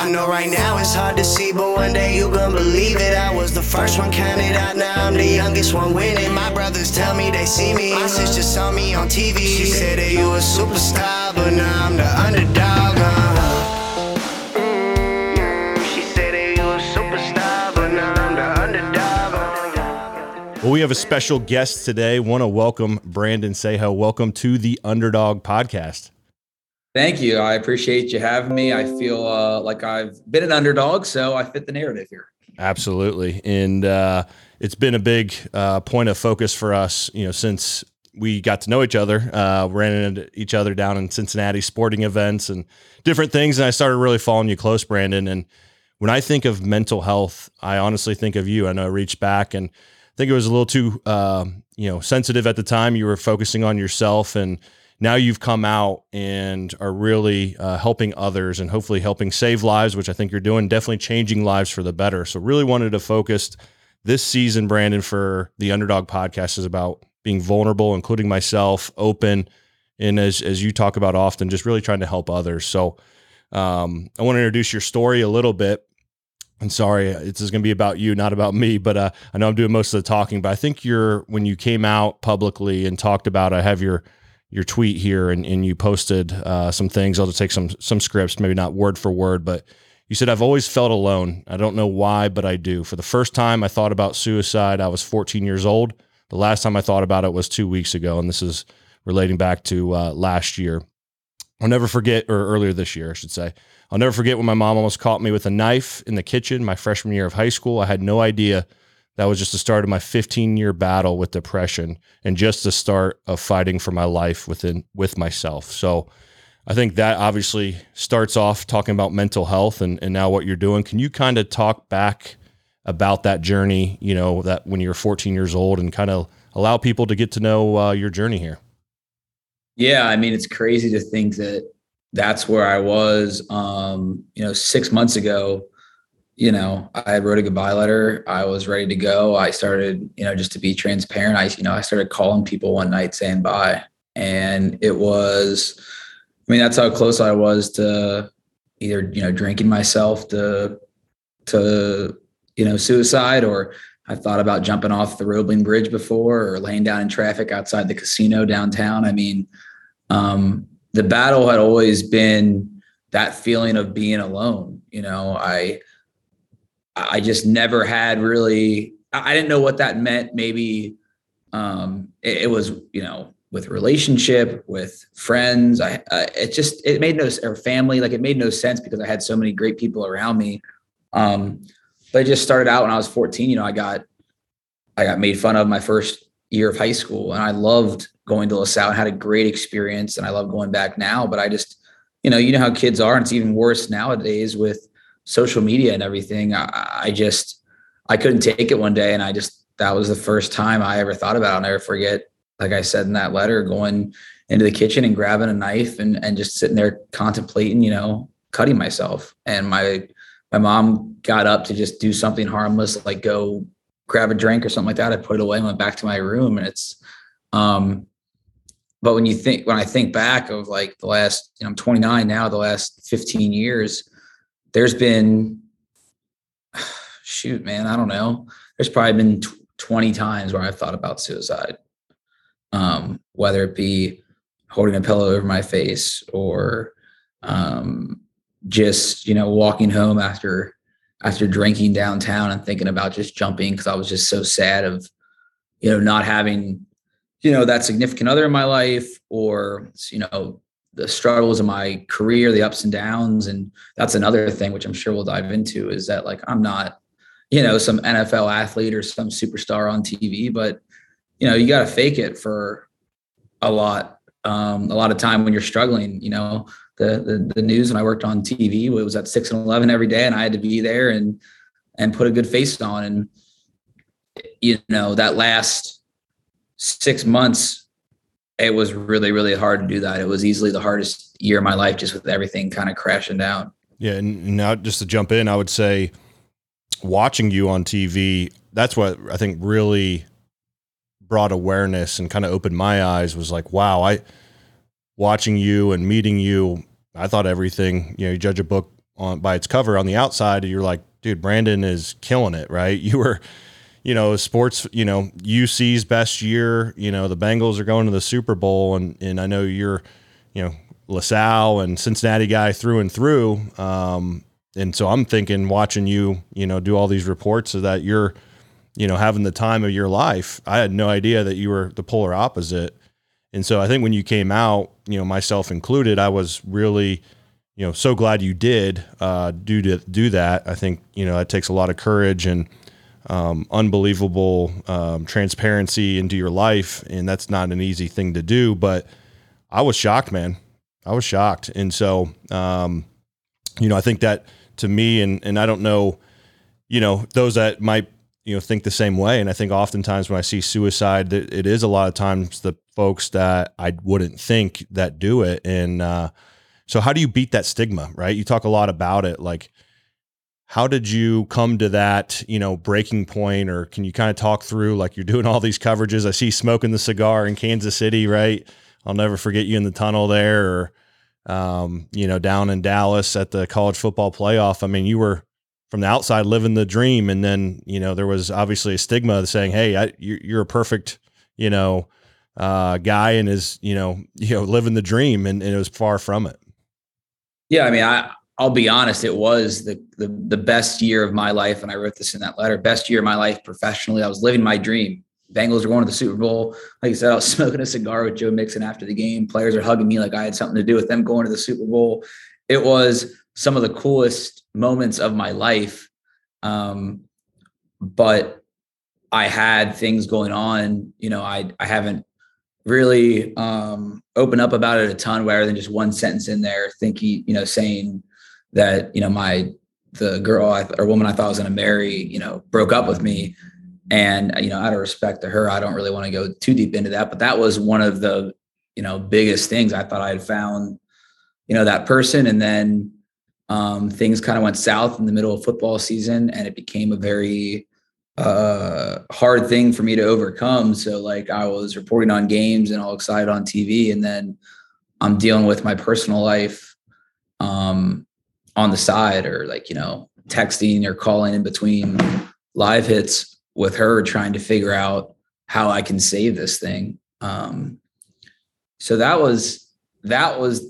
I know right now it's hard to see, but one day you gon' believe it. I was the first one counted out, now I'm the youngest one winning. My brothers tell me they see me. My sister saw me on TV. She said that you a superstar, but now I'm the underdog. Uh-huh. Underdog. Uh-huh. Well, we have a special guest today. Want to welcome Brandon Saho. Welcome to the Underdog Podcast. Thank you. I appreciate you having me. I feel uh, like I've been an underdog, so I fit the narrative here. Absolutely, and uh, it's been a big uh, point of focus for us. You know, since we got to know each other, uh, ran into each other down in Cincinnati sporting events and different things, and I started really following you close, Brandon. And when I think of mental health, I honestly think of you. I know I reached back and I think it was a little too, uh, you know, sensitive at the time. You were focusing on yourself and now you've come out and are really uh, helping others and hopefully helping save lives, which I think you're doing, definitely changing lives for the better. So, really wanted to focus this season, Brandon, for the Underdog podcast is about being vulnerable, including myself, open, and as, as you talk about often, just really trying to help others. So, um, I want to introduce your story a little bit. And sorry, this is going to be about you, not about me. But uh, I know I'm doing most of the talking. But I think you're when you came out publicly and talked about, I have your your tweet here and, and you posted uh, some things. I'll just take some some scripts, maybe not word for word, but you said I've always felt alone. I don't know why, but I do. For the first time I thought about suicide, I was 14 years old. The last time I thought about it was two weeks ago, and this is relating back to uh, last year. I'll never forget, or earlier this year, I should say. I'll never forget when my mom almost caught me with a knife in the kitchen my freshman year of high school. I had no idea that was just the start of my 15 year battle with depression and just the start of fighting for my life within with myself. So I think that obviously starts off talking about mental health and, and now what you're doing. Can you kind of talk back about that journey, you know, that when you're 14 years old and kind of allow people to get to know uh, your journey here? Yeah. I mean, it's crazy to think that that's where I was, um, you know, six months ago you know, I wrote a goodbye letter. I was ready to go. I started, you know, just to be transparent. I, you know, I started calling people one night saying bye. And it was, I mean, that's how close I was to either, you know, drinking myself to, to, you know, suicide or I thought about jumping off the Roebling Bridge before or laying down in traffic outside the casino downtown. I mean, um, the battle had always been that feeling of being alone. You know, I, I just never had really, I didn't know what that meant. Maybe um, it, it was, you know, with relationship, with friends. I, it just, it made no, or family, like it made no sense because I had so many great people around me. Um, but I just started out when I was 14, you know, I got, I got made fun of my first year of high school and I loved going to LaSalle and had a great experience and I love going back now, but I just, you know, you know how kids are and it's even worse nowadays with social media and everything, I, I just I couldn't take it one day, and I just that was the first time I ever thought about. It. I'll never forget, like I said in that letter, going into the kitchen and grabbing a knife and and just sitting there contemplating, you know, cutting myself. And my my mom got up to just do something harmless, like go grab a drink or something like that. I put it away and went back to my room. And it's um but when you think when I think back of like the last, you know, I'm 29 now, the last 15 years, there's been shoot man i don't know. There's probably been 20 times where i've thought about suicide. Um, whether it be holding a pillow over my face or um, just you know walking home after after drinking downtown and thinking about just jumping because i was just so sad of you know not having you know that significant other in my life or you know the struggles of my career, the ups and downs. And that's another thing, which I'm sure we'll dive into, is that like I'm not, you know, some NFL athlete or some superstar on TV, but you know, you got to fake it for a lot, um, a lot of time when you're struggling. You know, the, the the news when I worked on TV it was at six and eleven every day, and I had to be there and and put a good face on. And you know, that last six months it was really really hard to do that it was easily the hardest year of my life just with everything kind of crashing down yeah and now just to jump in i would say watching you on tv that's what i think really brought awareness and kind of opened my eyes was like wow i watching you and meeting you i thought everything you know you judge a book on by its cover on the outside, you're like, dude, Brandon is killing it, right? You were, you know, sports, you know, UC's best year. You know, the Bengals are going to the Super Bowl, and and I know you're, you know, LaSalle and Cincinnati guy through and through. Um, and so I'm thinking, watching you, you know, do all these reports, so that you're, you know, having the time of your life. I had no idea that you were the polar opposite. And so I think when you came out, you know, myself included, I was really, you know, so glad you did uh, do to do that. I think you know that takes a lot of courage and um, unbelievable um, transparency into your life, and that's not an easy thing to do. But I was shocked, man. I was shocked, and so um, you know, I think that to me, and and I don't know, you know, those that might you know think the same way, and I think oftentimes when I see suicide, it is a lot of times the folks that I wouldn't think that do it, and uh, so how do you beat that stigma, right? You talk a lot about it, like how did you come to that you know breaking point? Or can you kind of talk through like you're doing all these coverages? I see smoking the cigar in kansas city right? I'll never forget you in the tunnel there or um, you know down in dallas at the college football playoff. I mean you were from the outside living the dream. And then you know there was obviously a stigma saying hey I, you're a perfect you know uh, guy and is you know you know living the dream. And, and it was far from it. Yeah i mean i I'll be honest, it was the, the, the best year of my life, and I wrote this in that letter. Best year of my life professionally. I was living my dream. Bengals are going to the Super Bowl. Like I said, I was smoking a cigar with Joe Mixon after the game. Players are hugging me like I had something to do with them going to the Super Bowl. It was some of the coolest moments of my life. Um, but I had things going on. You know, I I haven't really um, opened up about it a ton, rather than just one sentence in there, thinking, you know, saying that you know my the girl I, or woman I thought I was going to marry, you know, broke up with me. And, you know, out of respect to her, I don't really want to go too deep into that, but that was one of the, you know, biggest things I thought I had found, you know, that person. And then um, things kind of went south in the middle of football season and it became a very uh, hard thing for me to overcome. So like I was reporting on games and all excited on TV and then I'm dealing with my personal life. Um, on the side or like, you know, texting or calling in between live hits with her trying to figure out how I can save this thing. Um, so that was that was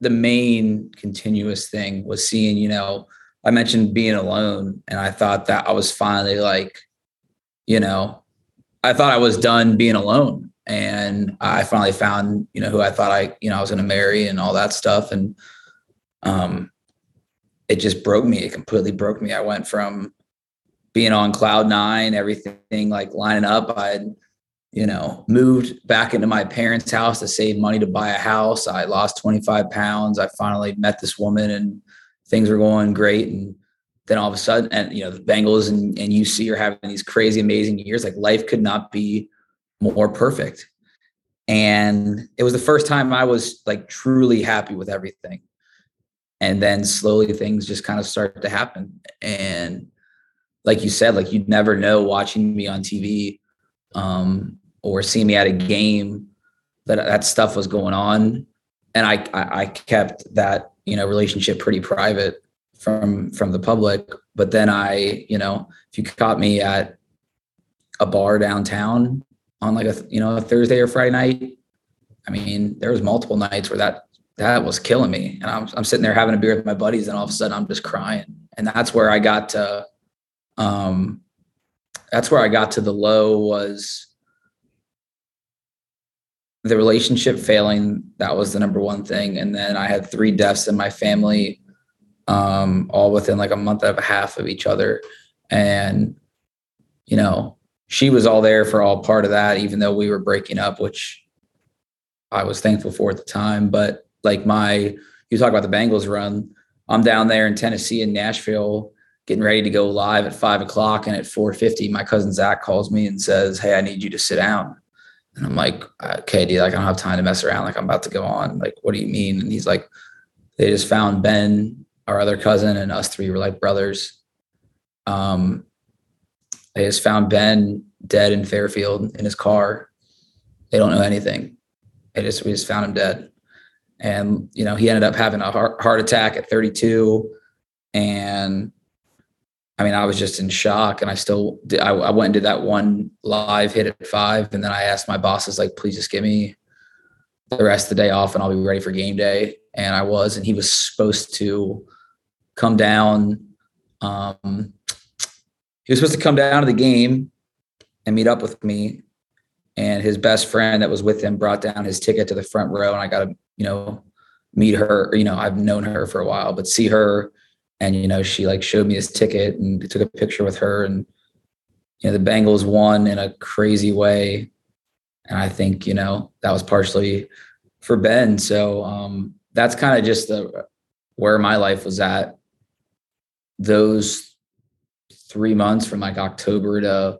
the main continuous thing was seeing, you know, I mentioned being alone and I thought that I was finally like, you know, I thought I was done being alone and I finally found, you know, who I thought I, you know, I was going to marry and all that stuff. And um, it just broke me. It completely broke me. I went from being on cloud nine, everything like lining up. I you know, moved back into my parents' house to save money to buy a house. I lost 25 pounds. I finally met this woman and things were going great. And then all of a sudden, and you know, the Bengals and, and UC are having these crazy, amazing years. Like life could not be more perfect. And it was the first time I was like truly happy with everything and then slowly things just kind of start to happen. And like you said like you'd never know watching me on tv um, or seeing me at a game that that stuff was going on. And I, I i kept that you know relationship pretty private from from the public. But then i you know if you caught me at a bar downtown on like a you know a thursday or friday night i mean there was multiple nights where that that was killing me. And I'm, I'm sitting there having a beer with my buddies, and all of a sudden I'm just crying. And that's where I got to, um, that's where I got to the low was the relationship failing. That was the number one thing. And then I had three deaths in my family, um, all within like a month and a half of each other. And, you know, she was all there for all part of that, even though we were breaking up, which I was thankful for at the time. But like my you talk about the Bengals run. I'm down there in Tennessee in Nashville getting ready to go live at five o'clock. And at 450, my cousin Zach calls me and says, Hey, I need you to sit down. And I'm like, okay, dude, like I don't have time to mess around. Like I'm about to go on. Like, what do you mean? And he's like, they just found Ben, our other cousin, and us three were like brothers. Um, they just found Ben dead in Fairfield in his car. They don't know anything. They just we just found him dead and you know he ended up having a heart, attack at 32 and i mean i was just in shock. And i still I, I went and did that one live hit at five. And then i asked my bosses like please just give me the rest of the day off and i'll be ready for game day. And i was and he was supposed to come down um he was supposed to come down to the game and meet up with me and his best friend that was with him brought down his ticket to the front row and i got to you know meet her you know i've known her for a while but see her and you know she like showed me his ticket and took a picture with her and you know the bengals won in a crazy way and i think you know that was partially for ben so um that's kind of just the where my life was at. Those three months from like october to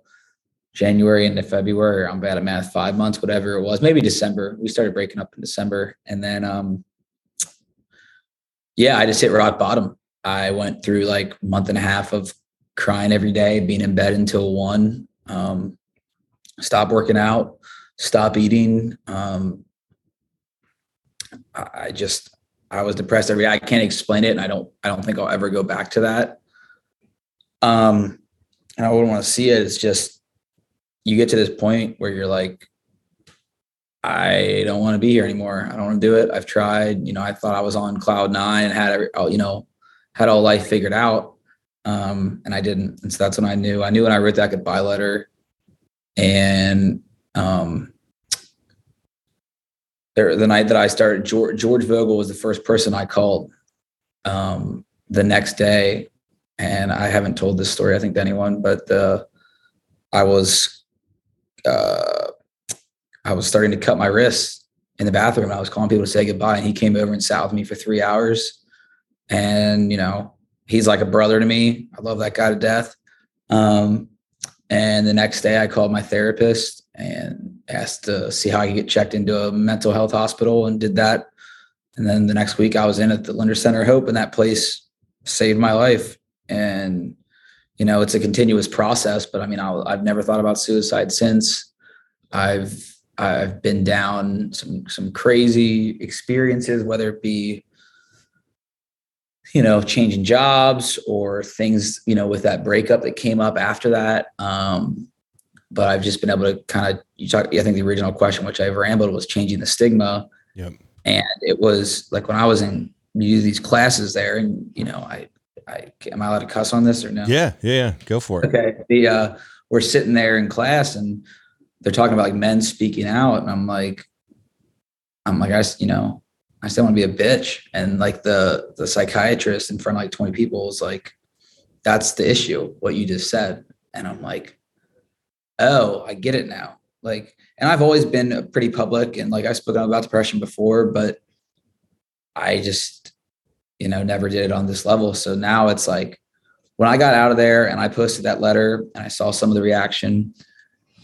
January into February, I'm bad at math, five months, whatever it was, maybe December. We started breaking up in December. And then, um, yeah, I just hit rock bottom. I went through like a month and a half of crying every day, being in bed until one, um, stop working out, stop eating. Um, I just, I was depressed every day. I can't explain it. And I don't, I don't think I'll ever go back to that. Um, and I wouldn't want to see it. It's just, you get to this point where you're like, I don't want to be here anymore. I don't want to do it. I've tried. You know, I thought I was on cloud nine and had every, you know, had all life figured out, um, and I didn't. And so that's when I knew. I knew when I wrote that goodbye letter, and um, there, the night that I started, George, George Vogel was the first person I called um, the next day, and I haven't told this story I think to anyone, but the I was uh, I was starting to cut my wrists in the bathroom. I was calling people to say goodbye, and he came over and sat with me for three hours. And you know, he's like a brother to me. I love that guy to death. Um, and the next day, I called my therapist and asked to see how I could get checked into a mental health hospital, and did that. And then the next week, I was in at the Lindner Center Hope, and that place saved my life. And you know, it's a continuous process, but I mean, i have never thought about suicide since. I've I've been down some some crazy experiences, whether it be you know changing jobs or things you know with that breakup that came up after that. Um, but I've just been able to kind of you talk. I think the original question, which I rambled, was changing the stigma. Yep. And it was like when I was in these classes there, and you know, I I am I allowed to cuss on this or no? Yeah, yeah, yeah. Go for it. Okay. The uh we're sitting there in class and they're talking about like men speaking out, and I'm like, I'm like, I you know, I still want to be a bitch. And like the the psychiatrist in front of like 20 people is like, that's the issue, what you just said. And I'm like, oh, I get it now. Like, and I've always been pretty public and like I've spoken about depression before, but I just you know, never did it on this level. So now it's like when I got out of there and I posted that letter and I saw some of the reaction.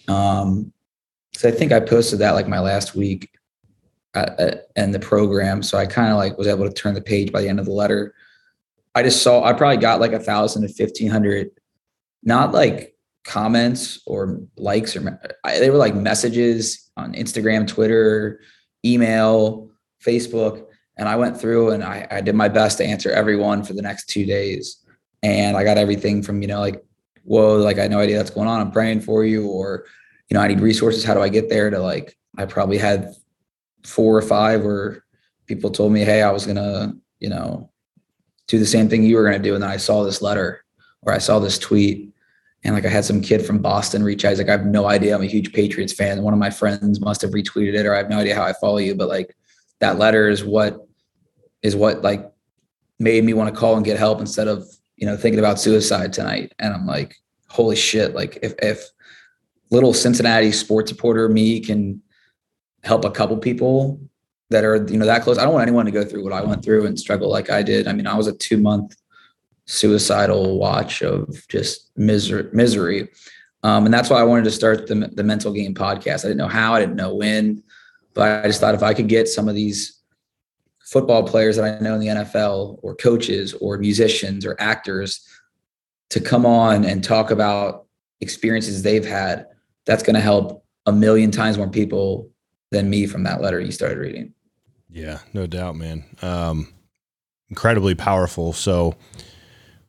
Um, so I think I posted that like my last week in the program. So I kind of like was able to turn the page by the end of the letter. I just saw I probably got like a thousand to fifteen hundred, not like comments or likes or they were like messages on Instagram, Twitter, email, Facebook and I went through and I, I did my best to answer everyone for the next two days. And I got everything from, you know, like, whoa, like I had no idea what's going on. I'm praying for you. Or, you know, I need resources. How do I get there? To like, I probably had four or five where people told me, hey, I was going to, you know, do the same thing you were going to do. And then I saw this letter or I saw this tweet. And like I had some kid from Boston reach out. He's like, I have no idea. I'm a huge Patriots fan. One of my friends must have retweeted it, or I have no idea how I follow you. But like that letter is what is what like made me want to call and get help instead of you know thinking about suicide tonight. And i'm like holy shit like if if little cincinnati sports supporter me can help a couple people that are you know that close i don't want anyone to go through what i went through and struggle like i did. I mean i was a two month suicidal watch of just misery misery. Um, and that's why i wanted to start the, the mental game podcast. I didn't know how i didn't know when but i just thought if i could get some of these football players that I know in the NFL or coaches or musicians or actors to come on and talk about experiences they've had, that's going to help a million times more people than me from that letter you started reading. Yeah, no doubt, man. Um, incredibly powerful. So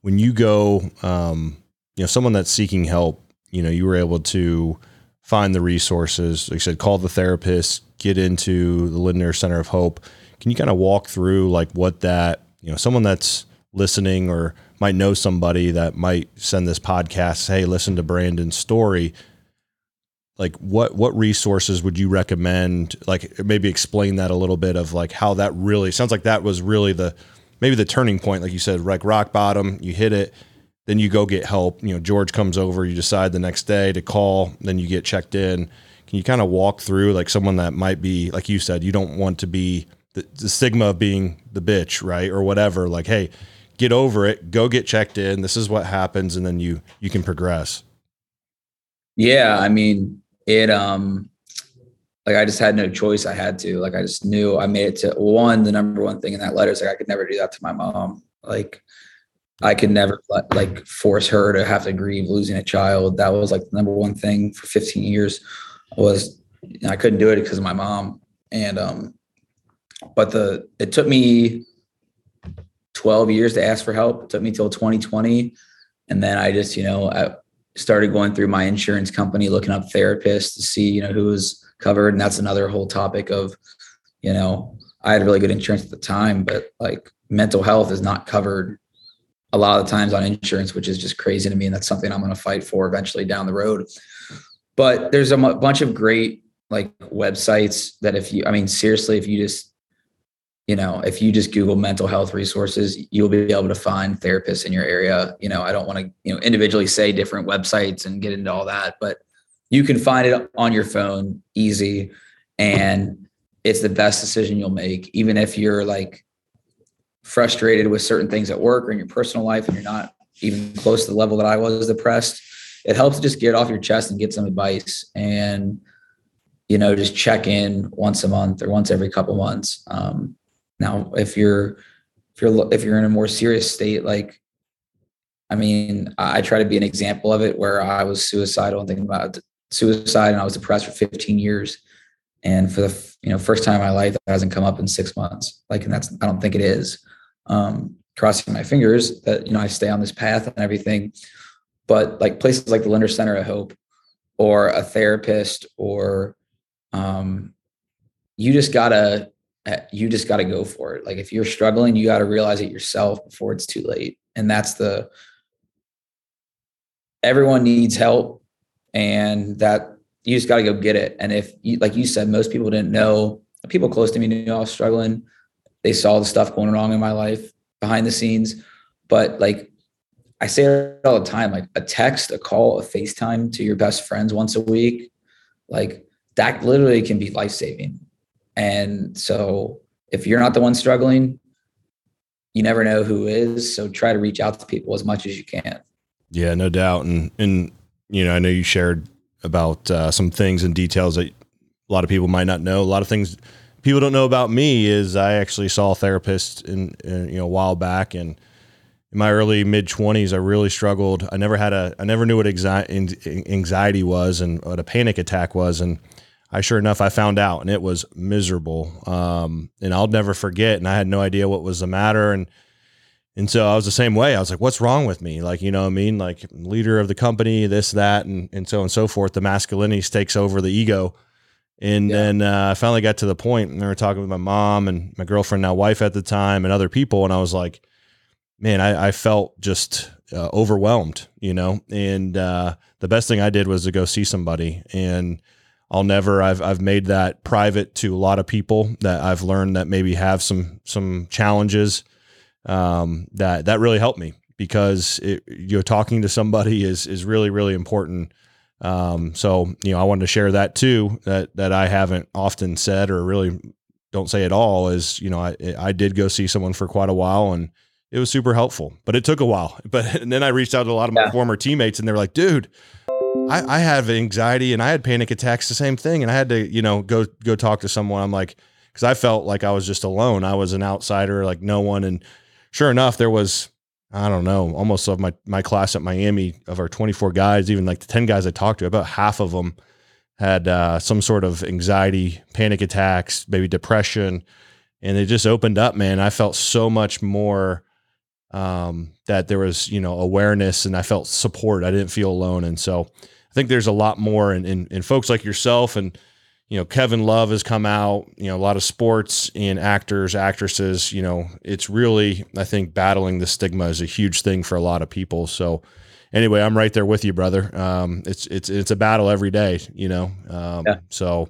when you go, um, you know, someone that's seeking help, you know, you were able to find the resources. Like I said, call the therapist, get into the Lindner Center of Hope. Can you kind of walk through like what that, you know, someone that's listening or might know somebody that might send this podcast, hey, listen to Brandon's story. Like what what resources would you recommend? Like maybe explain that a little bit of like how that really sounds like that was really the maybe the turning point, like you said, like rock bottom, you hit it, then you go get help. You know, George comes over, you decide the next day to call, then you get checked in. Can you kind of walk through like someone that might be, like you said, you don't want to be the, the stigma of being the bitch, right? Or whatever. Like, hey, get over it, go get checked in. This is what happens, and then you you can progress. Yeah, I mean it. Um, like I just had no choice. I had to. Like I just knew I made it to one. The number one thing in that letter is like I could never do that to my mom. Like I could never let, like force her to have to grieve losing a child. That was like the number one thing for 15 years was I couldn't do it because of my mom. And um, but the it took me 12 years to ask for help. It took me till 2020. And then I just, you know, I started going through my insurance company, looking up therapists to see, you know, who was covered. And that's another whole topic of, you know, I had really good insurance at the time, but like mental health is not covered a lot of the times on insurance, which is just crazy to me. And that's something I'm going to fight for eventually down the road. But there's a m- bunch of great like websites that if you, I mean, seriously, if you just you know, if you just Google mental health resources, you'll be able to find therapists in your area. You know, I don't want to, you know, individually say different websites and get into all that, but you can find it on your phone easy. And it's the best decision you'll make, even if you're like frustrated with certain things at work or in your personal life and you're not even close to the level that I was depressed. It helps to just get off your chest and get some advice and, you know, just check in once a month or once every couple months. Um, now, if you're if you're if you're in a more serious state, like I mean, I try to be an example of it where I was suicidal and thinking about suicide and I was depressed for 15 years. And for the you know first time in my life, that hasn't come up in six months. Like, and that's I don't think it is. Um, crossing my fingers that you know I stay on this path and everything. But like places like the Lindner Center of Hope, or a therapist, or um, you just gotta Uh, you just got to go for it. Like if you're struggling, you got to realize it yourself before it's too late. And that's the everyone needs help and that you just got to go get it. And if you, like you said, most people didn't know, people close to me knew I was struggling. They saw the stuff going wrong in my life behind the scenes. But like I say it all the time, like a text, a call, a FaceTime to your best friends once a week, like that literally can be life saving. And so if you're not the one struggling, you never know who is. So try to reach out to people as much as you can. Yeah, no doubt. And, and, you know, I know you shared about uh, some things and details that a lot of people might not know. A lot of things people don't know about me is I actually saw a therapist in, in you know, a while back and, in my early mid 20s i really struggled i never had a i never knew what anxiety was and what a panic attack was and I sure enough, I found out and it was miserable. Um, and I'll never forget. And I had no idea what was the matter. And, and so I was the same way. I was like, what's wrong with me? Like, you know I mean? Like leader of the company, this, that, and, and so on and so forth. The masculinity takes over the ego. And yeah. then uh, I finally got to the point and I were talking with my mom and my girlfriend, now wife at the time, and other people. And I was like, man, I, I felt just uh, overwhelmed, you know? And uh, the best thing I did was to go see somebody. And, I'll never I've I've made that private to a lot of people that I've learned that maybe have some some challenges um, that that really helped me because it, you know talking to somebody is is really really important. Um, so you know I wanted to share that too that that I haven't often said or really don't say at all is you know I I did go see someone for quite a while and it was super helpful but it took a while but and then I reached out to a lot of my yeah. former teammates and they were like dude I, I have anxiety and I had panic attacks, the same thing. And I had to, you know, go, go talk to someone. I'm like, cause I felt like I was just alone. I was an outsider, like no one. And sure enough, there was, I don't know, almost of my, my class at Miami of our 24 guys, even like the 10 guys I talked to, about half of them had uh, some sort of anxiety, panic attacks, maybe depression. and it just opened up, man. I felt so much more um, that there was, you know, awareness and I felt support. I didn't feel alone. And so I think there's a lot more in, in, in folks like yourself and, you know, Kevin Love has come out, you know, a lot of sports and actors, actresses, you know, it's really, I think battling the stigma is a huge thing for a lot of people. So anyway, I'm right there with you, brother. Um, it's, it's, it's a battle every day, you know? Um, yeah. so,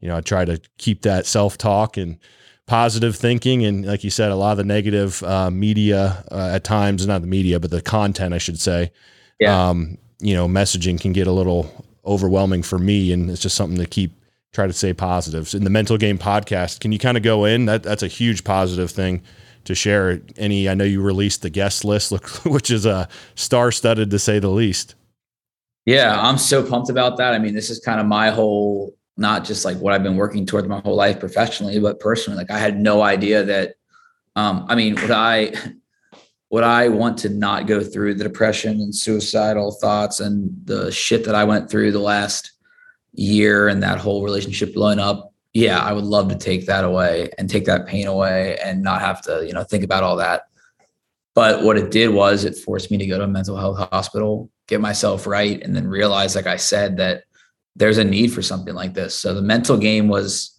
you know, I try to keep that self talk and, positive thinking and like you said a lot of the negative uh, media uh, at times not the media but the content i should say yeah. um, you know messaging can get a little overwhelming for me and it's just something to keep try to stay positives in the mental game podcast can you kind of go in? That that's a huge positive thing to share. Any i know you released the guest list look which is a uh, star studded to say the least. Yeah i'm so pumped about that. I mean this is kind of my whole not just like what I've been working towards my whole life professionally, but personally. Like I had no idea that um, I mean, would I would I want to not go through the depression and suicidal thoughts and the shit that I went through the last year and that whole relationship blowing up? Yeah, I would love to take that away and take that pain away and not have to, you know, think about all that. But what it did was it forced me to go to a mental health hospital, get myself right, and then realize, like I said, that there's a need for something like this. So the mental game was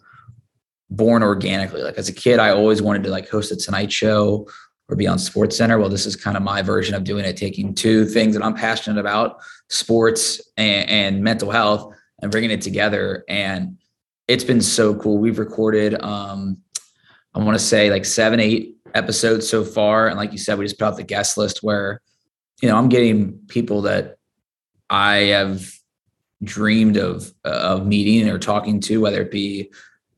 born organically. Like as a kid, I always wanted to like host a Tonight Show or be on Sports Center. Well, this is kind of my version of doing it, taking two things that I'm passionate about, sports and, and mental health, and bringing it together. And it's been so cool. We've recorded, um, I want to say like seven, eight episodes so far. And like you said, we just put out the guest list where, you know, I'm getting people that I have dreamed of of meeting or talking to, whether it be,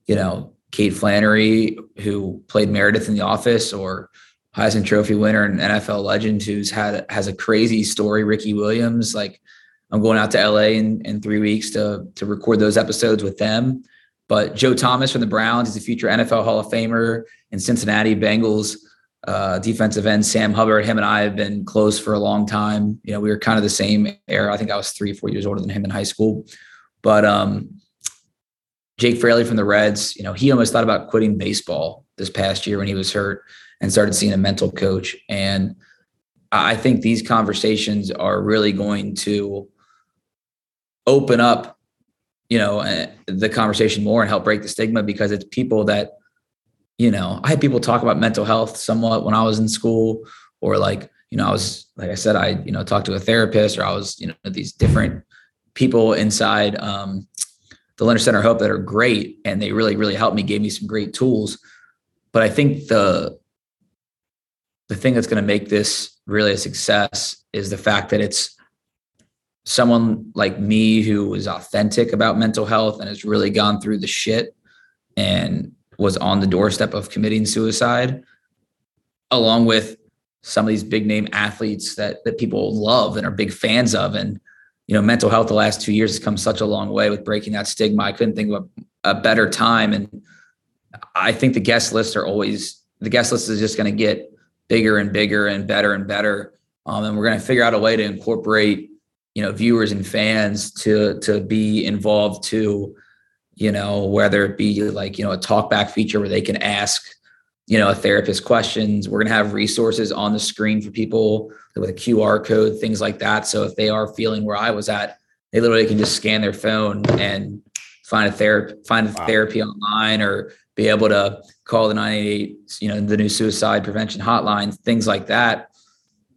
you know, Kate Flannery, who played Meredith in The Office, or Heisman Trophy winner and NFL legend who's had has a crazy story. Ricky Williams, like I'm going out to LA in, in three weeks to to record those episodes with them. But Joe Thomas from the Browns is a future NFL Hall of Famer and Cincinnati Bengals uh, defensive end Sam Hubbard. Him and I have been close for a long time. You know, we were kind of the same era. I think I was three, four years older than him in high school. But um, Jake Fraley from the Reds, you know, he almost thought about quitting baseball this past year when he was hurt and started seeing a mental coach. And I think these conversations are really going to open up, you know, eh, the conversation more and help break the stigma because it's people that you know, I had people talk about mental health somewhat when I was in school, or like, you know, I was, like I said, I, you know, talked to a therapist or I was, you know, these different people inside um, the Lindner Center Hope that are great. And they really, really helped me, gave me some great tools. But I think the, the thing that's going to make this really a success is the fact that it's someone like me who is authentic about mental health and has really gone through the shit and was on the doorstep of committing suicide, along with some of these big name athletes that that people love and are big fans of. And you know, mental health the last two years has come such a long way with breaking that stigma. I couldn't think of a, a better time. And I think the guest lists are always the guest list is just going to get bigger and bigger and better and better. Um, and we're going to figure out a way to incorporate, you know, viewers and fans to to be involved too you know, whether it be like, you know, a talkback feature where they can ask, you know, a therapist questions. We're going to have resources on the screen for people with a QR code, things like that. So if they are feeling where I was at, they literally can just scan their phone and find a therapy, find a wow. therapy online or be able to call the 988, you know, the new suicide prevention hotline, things like that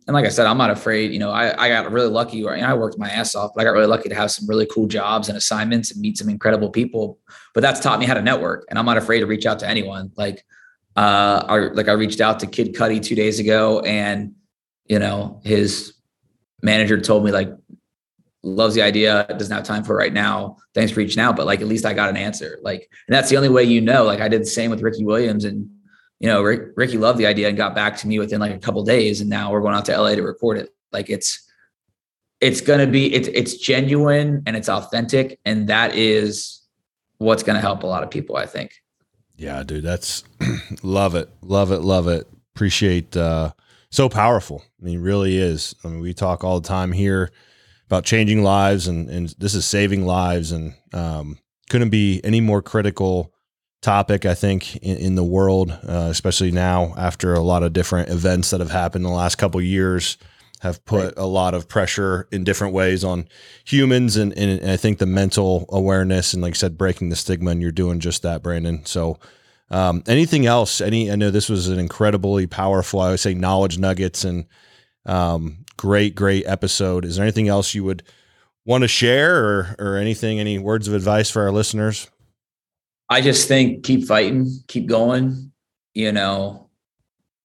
and like I said, I'm not afraid. You know, I, I got really lucky. Right, I worked my ass off, but I got really lucky to have some really cool jobs and assignments and meet some incredible people. But that's taught me how to network, and I'm not afraid to reach out to anyone. Like, uh, I, like I reached out to Kid Cudi two days ago, and you know, his manager told me like, loves the idea, doesn't have time for right now. Thanks for reaching out, but like at least I got an answer. Like, and that's the only way you know. Like I did the same with Ricky Williams and you know, Rick, Ricky loved the idea and got back to me within like a couple days, and now we're going out to LA to record it. Like it's it's gonna be it's it's genuine and it's authentic, and that is what's gonna help a lot of people, I think. Yeah, dude, that's love it, love it, love it. Appreciate uh so powerful. I mean, really is. I mean, we talk all the time here about changing lives and and this is saving lives and um couldn't be any more critical topic, I think, in, in the world, uh, especially now after a lot of different events that have happened in the last couple years have put right. a lot of pressure in different ways on humans and, and, I think the mental awareness and like I said, breaking the stigma and you're doing just that, Brandon. So um, anything else? Any I know this was an incredibly powerful, I would say knowledge nuggets and um, great, great episode. Is there anything else you would want to share or or anything, any words of advice for our listeners? I just think keep fighting, keep going. You know,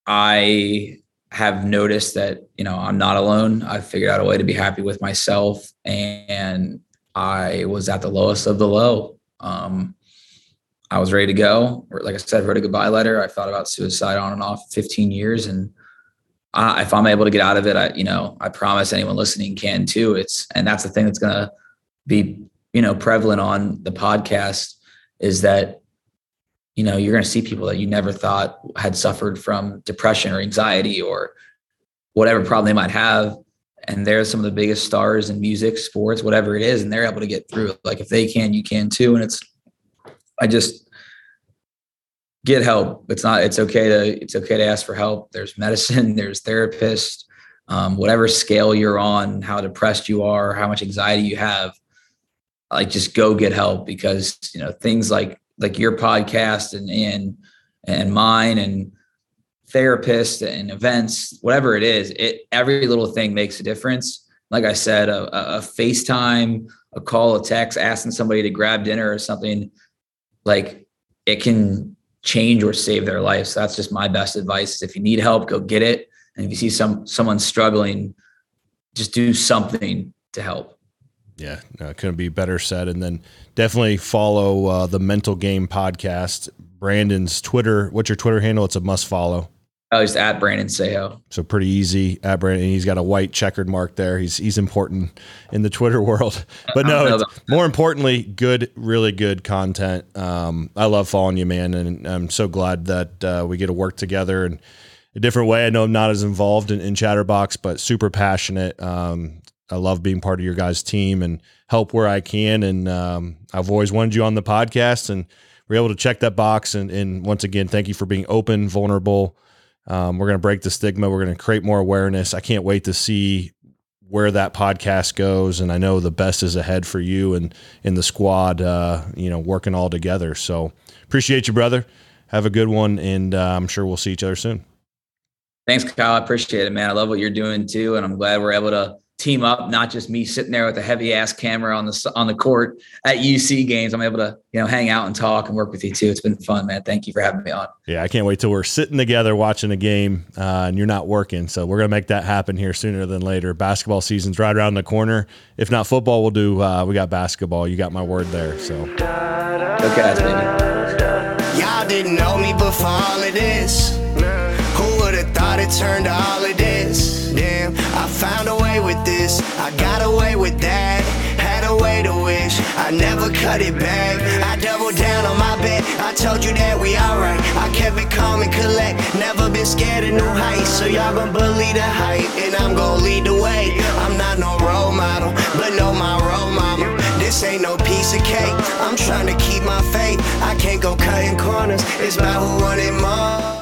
I have noticed that you know I'm not alone. I've figured out a way to be happy with myself, and I was at the lowest of the low. Um, I was ready to go. Like I said, wrote a goodbye letter. I thought about suicide on and off 15 years, and I, if I'm able to get out of it, I you know I promise anyone listening can too. It's and that's the thing that's gonna be you know prevalent on the podcast is that you know you're going to see people that you never thought had suffered from depression or anxiety or whatever problem they might have and they're some of the biggest stars in music sports whatever it is and they're able to get through it. Like if they can you can too and it's i just get help. It's not it's okay to it's okay to ask for help. There's medicine there's therapists um, whatever scale you're on how depressed you are how much anxiety you have like just go get help because you know things like like your podcast and and and mine and therapists and events, whatever it is, it every little thing makes a difference. Like I said, a, a FaceTime, a call, a text, asking somebody to grab dinner or something, like it can change or save their life. So that's just my best advice. If you need help, go get it. And if you see some someone struggling, just do something to help. Yeah, no, couldn't be better said. And then definitely follow uh, the Mental Game podcast. Brandon's Twitter. What's your Twitter handle? It's a must follow. Oh, he's at Brandon Saho. So pretty easy at Brandon. He's got a white checkered mark there. He's he's important in the Twitter world. But no, more importantly, good, really good content. Um, I love following you, man, and I'm so glad that uh, we get to work together in a different way. I know I'm not as involved in, in Chatterbox, but super passionate. Um, I love being part of your guys' team and help where I can. And um, I've always wanted you on the podcast, and we're able to check that box. And, and once again, thank you for being open, vulnerable. Um, we're going to break the stigma. We're going to create more awareness. I can't wait to see where that podcast goes. And I know the best is ahead for you and in the squad. Uh, you know, working all together. So appreciate you, brother. Have a good one, and uh, I'm sure we'll see each other soon. Thanks, Kyle. I appreciate it, man. I love what you're doing too, and I'm glad we're able to team up, not just me sitting there with a heavy ass camera on the on the court at UC games. I'm able to you know hang out and talk and work with you too. It's been fun, man. Thank you for having me on. Yeah, I can't wait till we're sitting together watching a game uh, and you're not working. So we're gonna make that happen here sooner than later. Basketball season's right around the corner. If not football, we'll do. Uh, we got basketball. You got my word there. So okay, baby. Y'all didn't know me before all of this. Who would have thought it turned all of this? I found a way with this. I got away with that. Had a way to wish. I never cut it back. I doubled down on my bet. I told you that we alright. I kept it calm and collect. Never been scared of new heights. So y'all gon' bully the hype. And I'm gon' lead the way. I'm not no role model, but know my role mama. This ain't no piece of cake. I'm trying to keep my faith. I can't go cutting corners. It's about who wanted more.